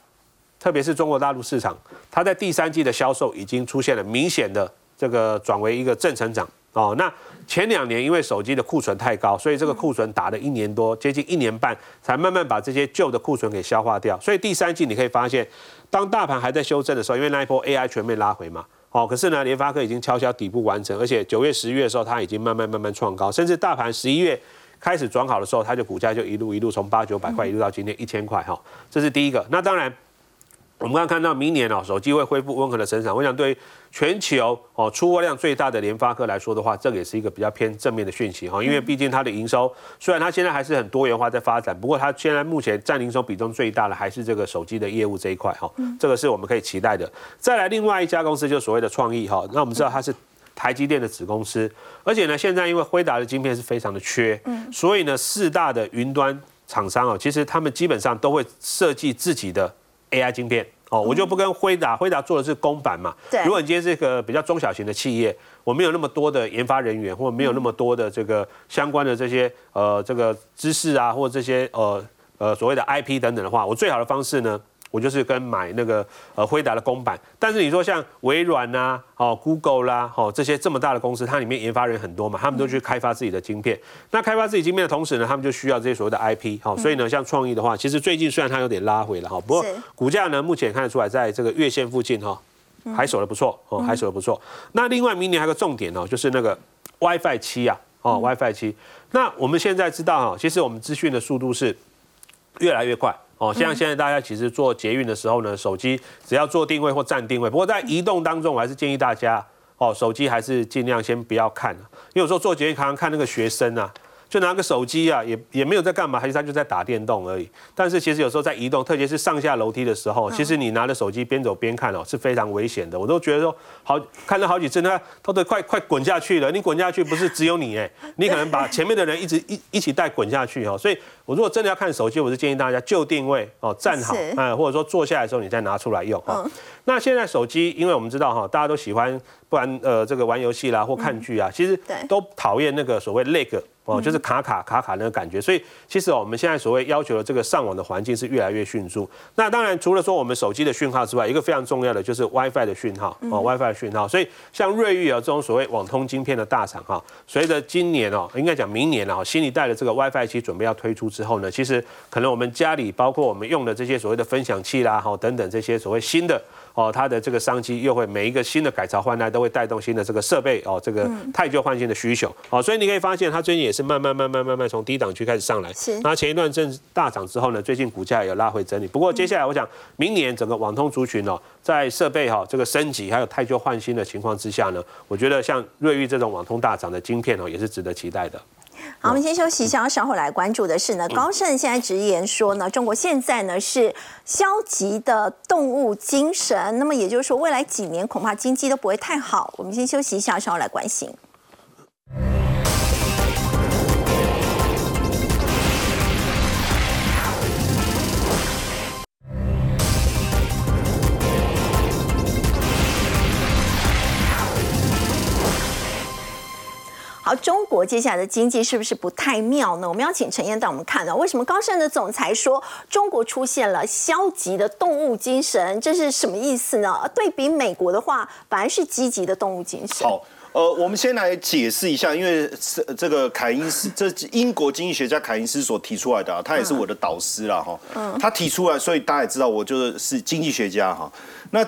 特别是中国大陆市场，它在第三季的销售已经出现了明显的这个转为一个正成长哦。那前两年因为手机的库存太高，所以这个库存打了一年多，接近一年半，才慢慢把这些旧的库存给消化掉。所以第三季你可以发现，当大盘还在修正的时候，因为那一波 AI 全面拉回嘛，哦，可是呢，联发科已经悄悄底部完成，而且九月、十月的时候，它已经慢慢慢慢创高，甚至大盘十一月。开始转好的时候，它就股价就一路一路从八九百块一路到今天一千块哈，这是第一个。那当然，我们刚刚看到明年哦，手机会恢复温和的成长。我想对全球哦出货量最大的联发科来说的话，这个也是一个比较偏正面的讯息哈。因为毕竟它的营收虽然它现在还是很多元化在发展，不过它现在目前占营收比重最大的还是这个手机的业务这一块哈。这个是我们可以期待的。再来另外一家公司就所谓的创意哈，那我们知道它是。台积电的子公司，而且呢，现在因为辉达的晶片是非常的缺，嗯，所以呢，四大的云端厂商哦，其实他们基本上都会设计自己的 AI 晶片哦。我就不跟辉达，辉达做的是公版嘛，对。如果你今天是一个比较中小型的企业，我没有那么多的研发人员，或者没有那么多的这个相关的这些呃这个知识啊，或者这些呃呃所谓的 IP 等等的话，我最好的方式呢？我就是跟买那个呃辉达的公版，但是你说像微软呐、哦 Google 啦、哦这些这么大的公司，它里面研发人很多嘛，他们都去开发自己的晶片。那开发自己晶片的同时呢，他们就需要这些所谓的 IP。好，所以呢，像创意的话，其实最近虽然它有点拉回了哈，不过股价呢目前看得出来在这个月线附近哈，还守得不错哦，还守得不错。那另外明年还有个重点哦，就是那个 WiFi 七啊，哦 WiFi 七。那我们现在知道哈，其实我们资讯的速度是越来越快。哦，像现在大家其实做捷运的时候呢，手机只要做定位或站定位。不过在移动当中，我还是建议大家哦，手机还是尽量先不要看因为有时候做捷运常常看那个学生啊。就拿个手机啊，也也没有在干嘛，还是他就在打电动而已。但是其实有时候在移动，特别是上下楼梯的时候，其实你拿着手机边走边看哦，是非常危险的。我都觉得说，好看了好几次，他他都快快滚下去了。你滚下去不是只有你哎，你可能把前面的人一直一一起带滚下去哦。所以，我如果真的要看手机，我是建议大家就定位哦，站好哎，或者说坐下来的时候你再拿出来用哈。那现在手机，因为我们知道哈，大家都喜欢不然呃这个玩游戏啦或看剧啊，其实都讨厌那个所谓 lag。哦，就是卡卡卡卡那个感觉。所以其实哦，我们现在所谓要求的这个上网的环境是越来越迅速。那当然，除了说我们手机的讯号之外，一个非常重要的就是 WiFi 的讯号哦，WiFi 的讯号。所以像瑞昱啊这种所谓网通晶片的大厂哈，随着今年哦，应该讲明年啊，新一代的这个 WiFi 七准备要推出之后呢，其实可能我们家里包括我们用的这些所谓的分享器啦，哈等等这些所谓新的。哦，它的这个商机又会每一个新的改朝换代都会带动新的这个设备哦，这个太旧换新的需求哦，所以你可以发现它最近也是慢慢慢慢慢慢从低档区开始上来。是。那前一段正大涨之后呢，最近股价有拉回整理。不过接下来我想，明年整个网通族群哦，在设备哈这个升级还有太旧换新的情况之下呢，我觉得像瑞昱这种网通大涨的晶片哦，也是值得期待的。好，我们先休息一下，稍后来关注的是呢，高盛现在直言说呢，中国现在呢是消极的动物精神，那么也就是说，未来几年恐怕经济都不会太好。我们先休息一下，稍后来关心。好，中国接下来的经济是不是不太妙呢？我们要请陈燕带我们看呢，为什么高盛的总裁说中国出现了消极的动物精神？这是什么意思呢？对比美国的话，反而是积极的动物精神。好，呃，我们先来解释一下，因为是这个凯因斯，这英国经济学家凯因斯所提出来的啊，他也是我的导师了哈。嗯。他提出来，所以大家也知道，我就是是经济学家哈。那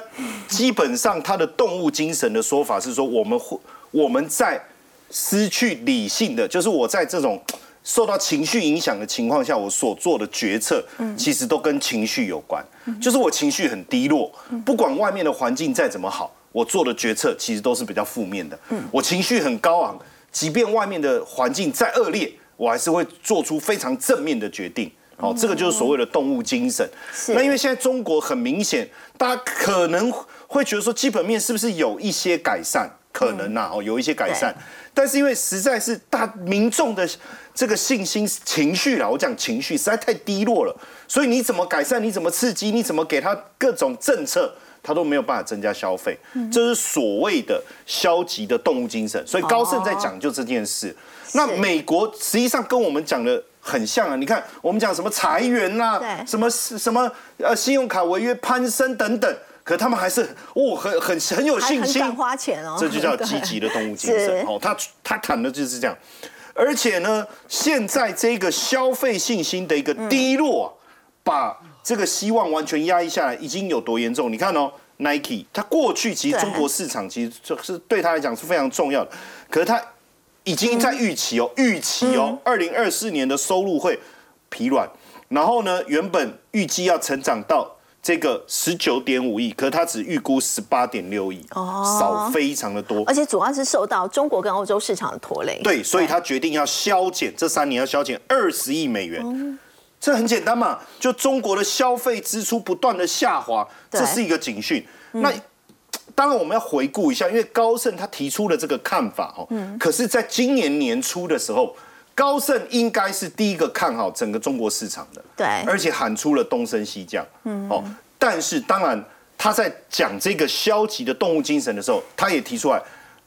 基本上他的动物精神的说法是说，我们会我们在失去理性的，就是我在这种受到情绪影响的情况下，我所做的决策，其实都跟情绪有关。就是我情绪很低落，不管外面的环境再怎么好，我做的决策其实都是比较负面的。我情绪很高昂，即便外面的环境再恶劣，我还是会做出非常正面的决定。好，这个就是所谓的动物精神。那因为现在中国很明显，大家可能会觉得说基本面是不是有一些改善？可能呐，哦，有一些改善。但是因为实在是大民众的这个信心情绪啦，我讲情绪实在太低落了，所以你怎么改善？你怎么刺激？你怎么给他各种政策，他都没有办法增加消费。这是所谓的消极的动物精神。所以高盛在讲就这件事。那美国实际上跟我们讲的很像啊。你看我们讲什么裁员啦，什么什么呃信用卡违约攀升等等。可他们还是哦，很很很有信心，花钱哦，这就叫积极的动物精神。哦。他他谈的就是这样，而且呢，现在这个消费信心的一个低落，把这个希望完全压抑下来，已经有多严重？你看哦，Nike，它过去其实中国市场其实就是对他来讲是非常重要的，可是他已经在预期哦，预期哦，二零二四年的收入会疲软，然后呢，原本预计要成长到。这个十九点五亿，可是他只预估十八点六亿，少非常的多，而且主要是受到中国跟欧洲市场的拖累。对，所以他决定要削减这三年要削减二十亿美元，这很简单嘛，就中国的消费支出不断的下滑，这是一个警讯。那当然我们要回顾一下，因为高盛他提出了这个看法哦，可是在今年年初的时候。高盛应该是第一个看好整个中国市场的，对，而且喊出了东升西降，嗯，哦，但是当然他在讲这个消极的动物精神的时候，他也提出来，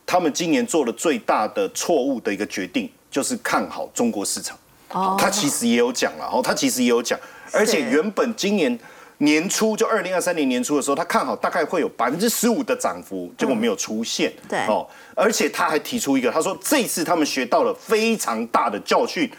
他们今年做了最大的错误的一个决定，就是看好中国市场。哦，他其实也有讲了，哦，他其实也有讲，而且原本今年。年初就二零二三年年初的时候，他看好大概会有百分之十五的涨幅，结果没有出现。对哦，而且他还提出一个，他说这次他们学到了非常大的教训，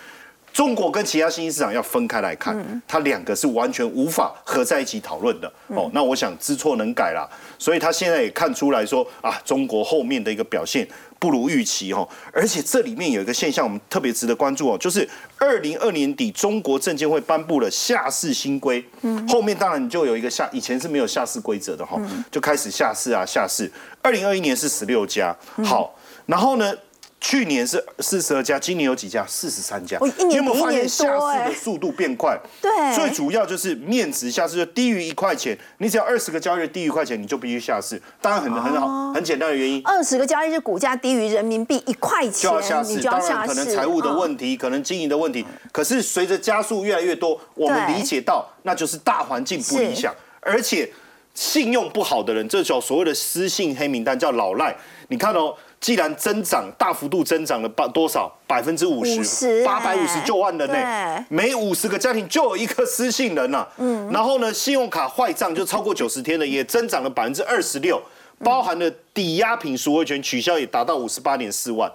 中国跟其他新兴市场要分开来看，它两个是完全无法合在一起讨论的。哦，那我想知错能改啦，所以他现在也看出来说啊，中国后面的一个表现。不如预期哦，而且这里面有一个现象，我们特别值得关注哦，就是二零二年底中国证监会颁布了下市新规，嗯，后面当然就有一个下，以前是没有下市规则的哈，就开始下市啊下市，二零二一年是十六家，好，然后呢？去年是四十二家，今年有几家？四十三家。你有没有发现下市的速度变快？对，最主要就是面值下市就低于一块钱，你只要二十个交易日低于一块钱，你就必须下市。当然很很好，很简单的原因。二十个交易日股价低于人民币一块钱，就要下市。当然可能财务的问题，可能经营的问题。可是随着加速越来越多，我们理解到那就是大环境不理想，而且信用不好的人，这叫所谓的失信黑名单，叫老赖。你看哦。既然增长大幅度增长了百多少百分之五十，八百五十九万人呢、对每五十个家庭就有一个失信人呐、嗯，然后呢，信用卡坏账就超过九十天的，也增长了百分之二十六，包含了抵押品赎回权取消也达到五十八点四万。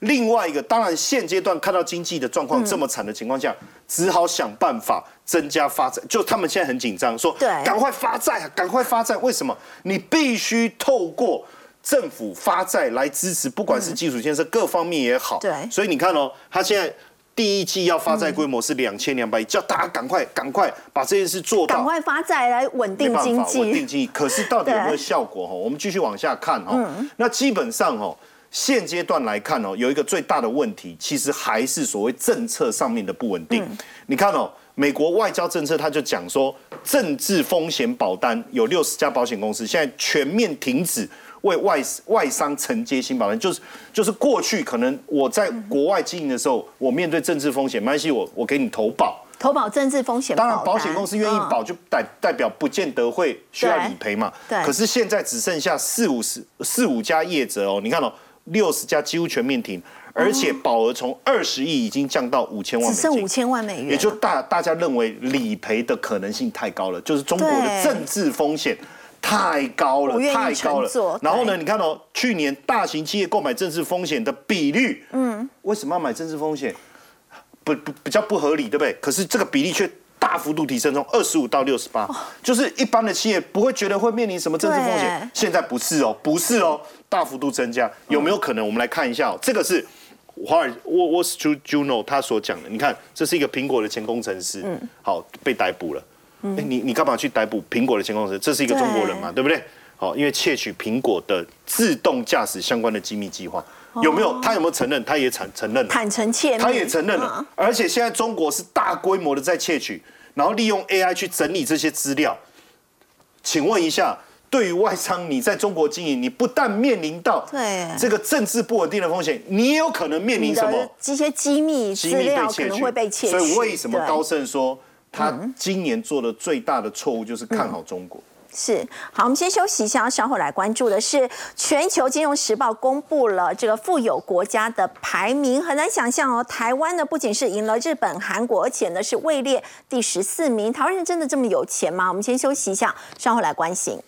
另外一个，当然现阶段看到经济的状况这么惨的情况下，只好想办法增加发债。就他们现在很紧张，说对赶快发债啊，赶快发债。为什么？你必须透过政府发债来支持，不管是基础建设各方面也好。对所以你看哦，他现在。第一季要发债规模是两千两百亿，叫大家赶快赶快把这件事做到。赶快发债来稳定经济稳定。经济。可是到底有没有效果？哈，我们继续往下看哈。那基本上哦，现阶段来看哦，有一个最大的问题，其实还是所谓政策上面的不稳定。你看哦。美国外交政策，他就讲说，政治风险保单有六十家保险公司现在全面停止为外外商承接新保单，就是就是过去可能我在国外经营的时候，我面对政治风险，没关系，我我给你投保，投保政治风险当然，保险公司愿意嗯。保，就代代表不见得会需要理赔嘛。对。对可是现在只剩下四五十四五家业者哦，你看哦，六十家几乎全面停，而且保额从二十亿已经降到五千万。只剩五千万美元，也就大大家认为理赔的可能性太高了，就是中国的政治风险太高了太高了。然后呢，你看哦，去年大型企业购买政治风险的比率，嗯，为什么要买政治风险？不不比较不合理，对不对？可是这个比例却大幅度提升，从二十五到六十八，就是一般的企业不会觉得会面临什么政治风险对，现在不是哦，不是哦，大幅度增加，有没有可能？我们来看一下、哦，这个是华尔沃沃斯 t Juno 他所讲的，你看这是一个苹果的前工程师，好被逮捕了。哎，你你干嘛去逮捕苹果的前公司？这是一个中国人嘛，对不对？好，因为窃取苹果的自动驾驶相关的机密计划，有没有？他有没有承认？他也承承认了。坦诚窃密，他也承认了嗯，而且现在中国是大规模的在窃取，然后利用 AI 去整理这些资料。请问一下，对于外商，你在中国经营，你不但面临到对这个政治不稳定的风险，你也有可能面临什么的？这些机密资机密料可能会被，窃取。所以为什么高盛说他今年做的最大的错误就是看好中国？是好，我们先休息一下，稍后来关注的是全球金融时报公布了这个富有国家的排名，很难想象哦，台湾呢不仅是赢了日本、韩国，而且呢是位列第十四名。台湾人真的这么有钱吗？我们先休息一下，稍后来关心。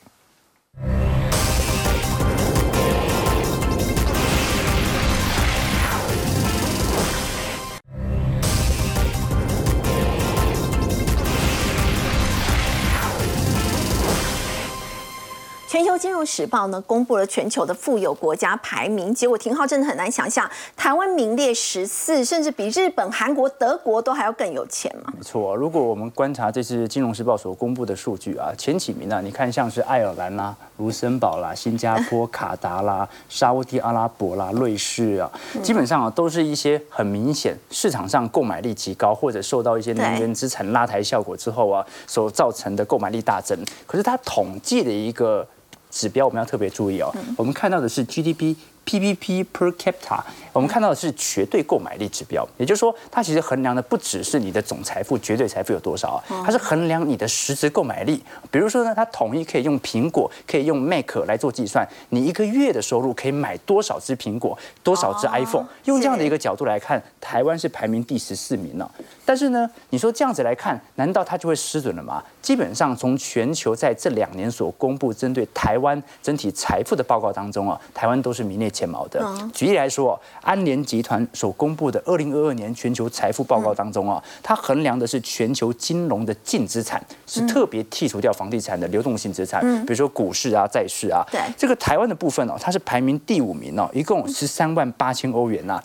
全球金融时报呢公布了全球的富有国家排名，结果廷浩真的很难想象，台湾名列十四，甚至比日本、韩国、德国都还要更有钱嘛？没错，如果我们观察这次《金融时报》所公布的数据啊，前几名啊，你看像是爱尔兰啦、卢森堡啦、新加坡、卡达啦、沙烏地阿拉伯啦、瑞士啊，基本上啊都是一些很明显市场上购买力极高，或者受到一些能源资产拉抬效果之后啊所造成的购买力大增。可是它统计的一个指标我们要特别注意哦，我们看到的是 GDP。PPP per capita，我们看到的是绝对购买力指标，也就是说，它其实衡量的不只是你的总财富、绝对财富有多少啊，它是衡量你的实质购买力。比如说呢，它统一可以用苹果，可以用 Mac 来做计算，你一个月的收入可以买多少只苹果、多少只 iPhone。用这样的一个角度来看，台湾是排名第十四名呢。但是呢，你说这样子来看，难道它就会失准了吗？基本上，从全球在这两年所公布针对台湾整体财富的报告当中啊，台湾都是名列前茅的。举例来说，安联集团所公布的二零二二年全球财富报告当中啊，它衡量的是全球金融的净资产，是特别剔除掉房地产的流动性资产，比如说股市啊、债市啊。对。这个台湾的部分哦，它是排名第五名哦，一共十三万八千欧元呐、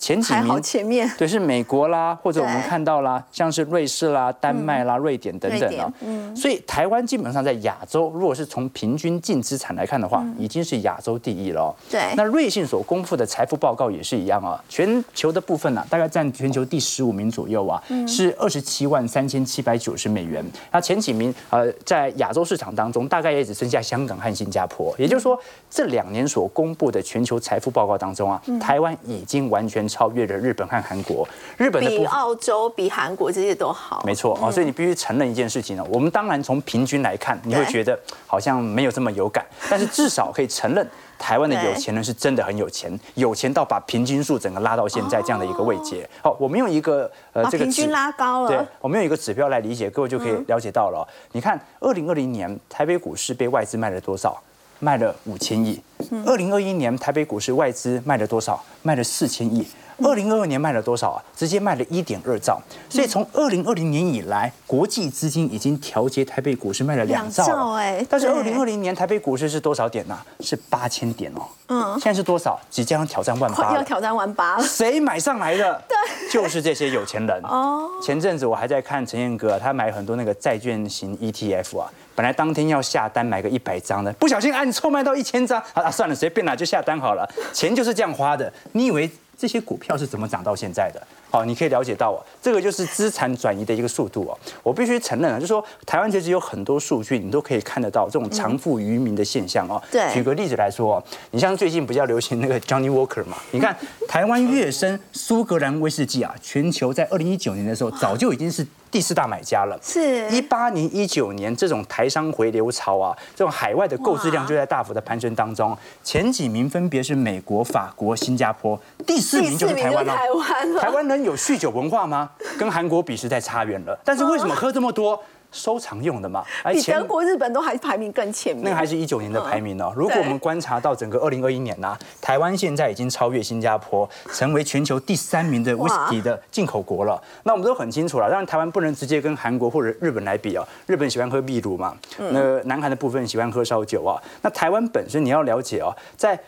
前几名前面。对，是美国啦，[LAUGHS] 或者我们看到啦，像是瑞士啦、丹麦啦、瑞典等等瑞啊嗯。所以台湾基本上在亚洲，如果是从平均净资产来看的话，已经是亚洲第一了哦。对。那瑞信所公布的财富报告也是一样啊，全球的部分呢、大概占全球第十五名左右啊，是二十七万三千七百九十美元。那前几名呃，在亚洲市场当中，大概也只剩下香港和新加坡。也就是说，这两年所公布的全球财富报告当中啊，台湾已经完全超越了日本和韩国。日本的比澳洲、比韩国这些都好。没错哦，所以你必须承认一件事情呢。我们当然从平均来看，你会觉得好像没有这么有感，[LAUGHS] 但是至少可以承认。台湾的有钱人是真的很有钱，有钱到把平均数整个拉到现在这样的一个位阶。好，我们用一个呃这个平均拉高了对了，，我们用一个指标来理解，各位就可以了解到了哦。你看，二零二零年台北股市被外资卖了多少？卖了五千亿。二零二一年台北股市外资卖了多少？卖了四千亿。二零二二年卖了多少啊？直接卖了一点二兆。所以从二零二零年以来，国际资金已经调节台北股市卖了两兆。哎但是二零二零年台北股市是多少点呢、是八千点哦。嗯，现在是多少？即将挑战万八要挑战万八了。谁买上来的？对，就是这些有钱人。哦，前阵子我还在看陈彦哥，他买很多那个债券型 ETF 啊，本来当天要下单买个一百张的，不小心按错卖到一千张，啊啊算了，随便啦，就下单好了。钱就是这样花的，你以为这些股票是怎么涨到现在的？好，你可以了解到哦，这个就是资产转移的一个速度哦。我必须承认啊，就是说台湾其实有很多数据，你都可以看得到这种藏富于民的现象哦。对举个例子来说哦，你像最近比较流行那个 Johnny Walker 嘛，你看台湾乐生苏格兰威士忌啊，全球在二零一九年的时候早就已经是第四大买家了。是一八年、一九年这种台商回流潮啊，这种海外的购置量就在大幅的攀升当中。前几名分别是美国、法国、新加坡，第四名就是台湾了。台湾台湾人有酗酒文化吗？跟韩国比实在差远了。但是为什么喝这么多？收藏用的嘛，而比前德国、日本都还排名更前面。那个还是一九年的排名哦。如果我们观察到整个二零二一年呐、台湾现在已经超越新加坡，成为全球第三名的 whisky 的进口国了。那我们都很清楚了，当然台湾不能直接跟韩国或者日本来比哦。日本喜欢喝秘鲁嘛，那南韩的部分喜欢喝烧酒啊。那台湾本身你要了解哦，在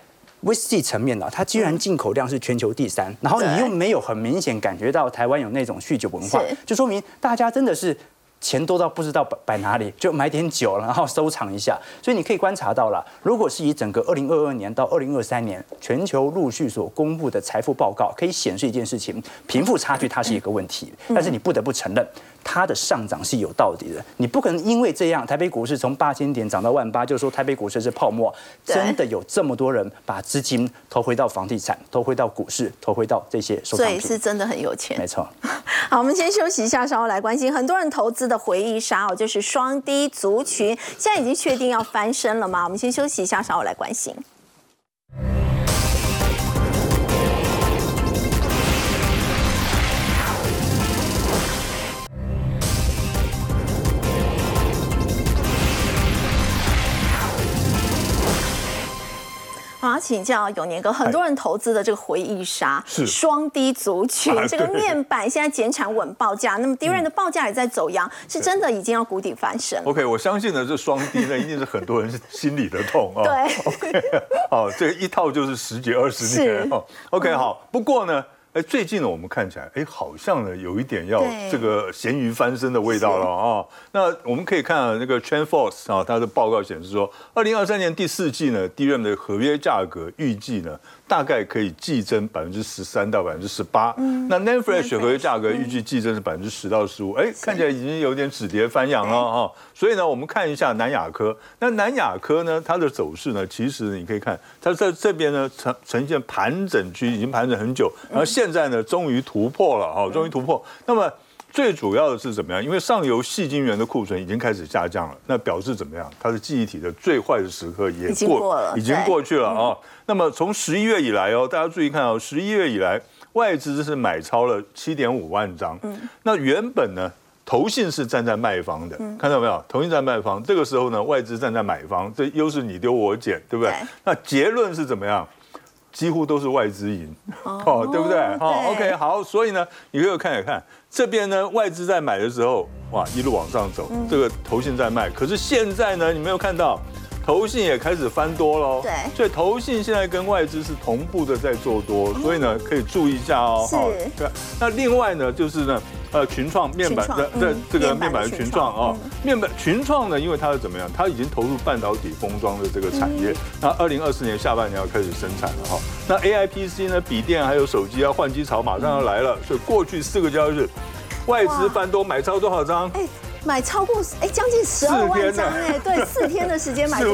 whisky 层面呢，它居然进口量是全球第三，然后你又没有很明显感觉到台湾有那种酗酒文化，就说明大家真的是。钱多到不知道摆摆哪里，就买点酒，然后收藏一下。所以你可以观察到了，如果是以整个二零二二年到二零二三年全球陆续所公布的财富报告，可以显示一件事情：贫富差距它是一个问题，但是你不得不承认。它的上涨是有道理的，你不可能因为这样，台北股市从八千点涨到万八，就说台北股市是泡沫。真的有这么多人把资金投回到房地产，投回到股市，投回到这些收所藏品。以是真的很有钱没。错。[LAUGHS] 好，我们先休息一下，稍后来关心很多人投资的回忆杀哦，就是双低族群，现在已经确定要翻身了吗？我们先休息一下，稍后来关心。我要请教永年哥，很多人投资的这个回忆杀是双低族群啊，这个面板现在减产稳报价，那么低润的报价也在走阳，是真的已经要谷底翻身了。OK，我相信呢，这双低呢，一定是很多人心里的痛啊。对 OK，好，这个一套就是十几二十年是哦。OK，好，不过呢。哎，最近呢，我们看起来，哎，好像呢有一点要这个咸鱼翻身的味道了啊、那我们可以看啊，那个 TrendForce 啊，它的报告显示说，二零二三年第四季呢，DRAM 的合约价格预计呢，大概可以季增百分之十三到百分之十八。嗯。那 NAND Flash 合约价格预计季增是百分之十到十五。哎，看起来已经有点止跌翻扬了哈、所以呢，我们看一下南亚科。那南亚科呢，它的走势呢，其实你可以看，它在这边呢呈呈现盘整区，已经盘整很久，然后现在呢，终于突破了哈，终于突破。那么最主要的是怎么样？因为上游细晶圆的库存已经开始下降了，那表示怎么样？它的记忆体的最坏的时刻也已经过了已经过去了啊、那么从十一月以来哦，大家注意看哦，十一月以来外资是买超了七点五万张。嗯那原本呢？投信是站在卖方的，看到没有？投信站卖方，这个时候呢，外资站在买方，这又是你丢我捡，对不？对那结论是怎么样？几乎都是外资赢，哦，[LAUGHS] 对不对？哦，OK，好，所以呢，你可以看一看这边呢，外资在买的时候，哇，一路往上走，这个头信在卖，可是现在呢，你没有看到。[LAUGHS] 投信也开始翻多喽，对所以投信现在跟外资是同步的在做多，所以呢可以注意一下哦。是哈对。那另外呢，就是呢，呃，群创面板的群创嗯这这个面板的群群创创啊，面板群创呢，因为它是怎么样，它已经投入半导体封装的这个产业，那二零二四年下半年要开始生产了哈。那 A I P C 呢，笔电还有手机啊换机潮马上要来了，所以过去四个交易日，外资翻多买超多少张？哎，买超过哎将近十二万张哎，对，四天的时间买这么